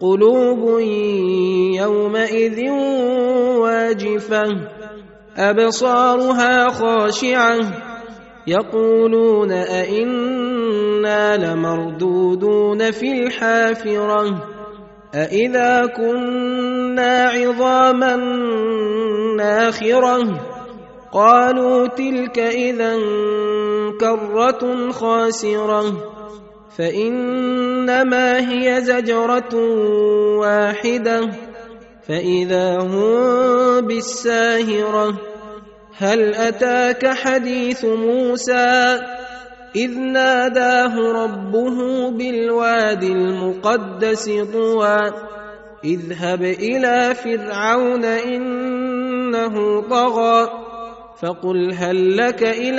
قلوب يومئذ واجفة أبصارها خاشعة يقولون أئنا لمردودون في الحافرة أإذا كنا عظاما ناخرة؟ قالوا تلك إذا كرة خاسرة. فإنما هي زجرة واحدة فإذا هم بالساهرة. هل أتاك حديث موسى؟ إذ ناداه ربه بالواد المقدس طوى. اذهب إلى فرعون إنه طغى فقل هل لك أن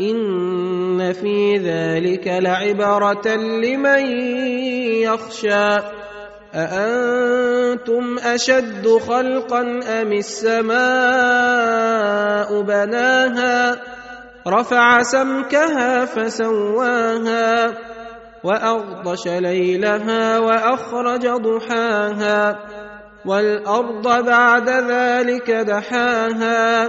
إن في ذلك لعبرة لمن يخشى. أأنتم أشد خلقا أم السماء بناها؟ رفع سمكها فسواها وأغطش ليلها وأخرج ضحاها والأرض بعد ذلك دحاها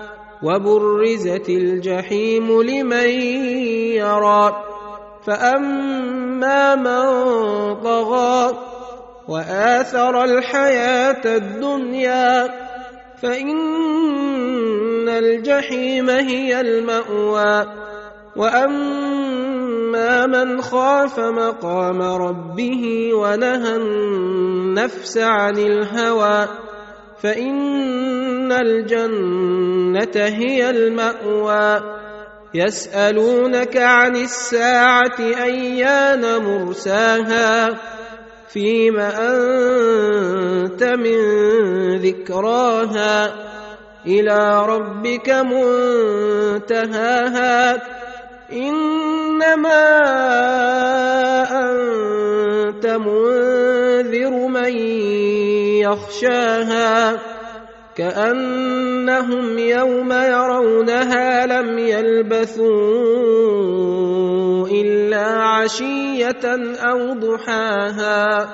وبرزت الجحيم لمن يرى. فأما من طغى وآثر الحياة الدنيا فإن الجحيم هي المأوى. وأما من خاف مقام ربه ونهى النفس عن الهوى فإن الجنة هي المأوى. يسألونك عن الساعة أيان مرساها. فيم أنت من ذكراها. إلى ربك منتهاها. إنما أنت منذر من يخشاها. كأنهم يوم يرونها لم يلبثوا إلا عشية أو ضحاها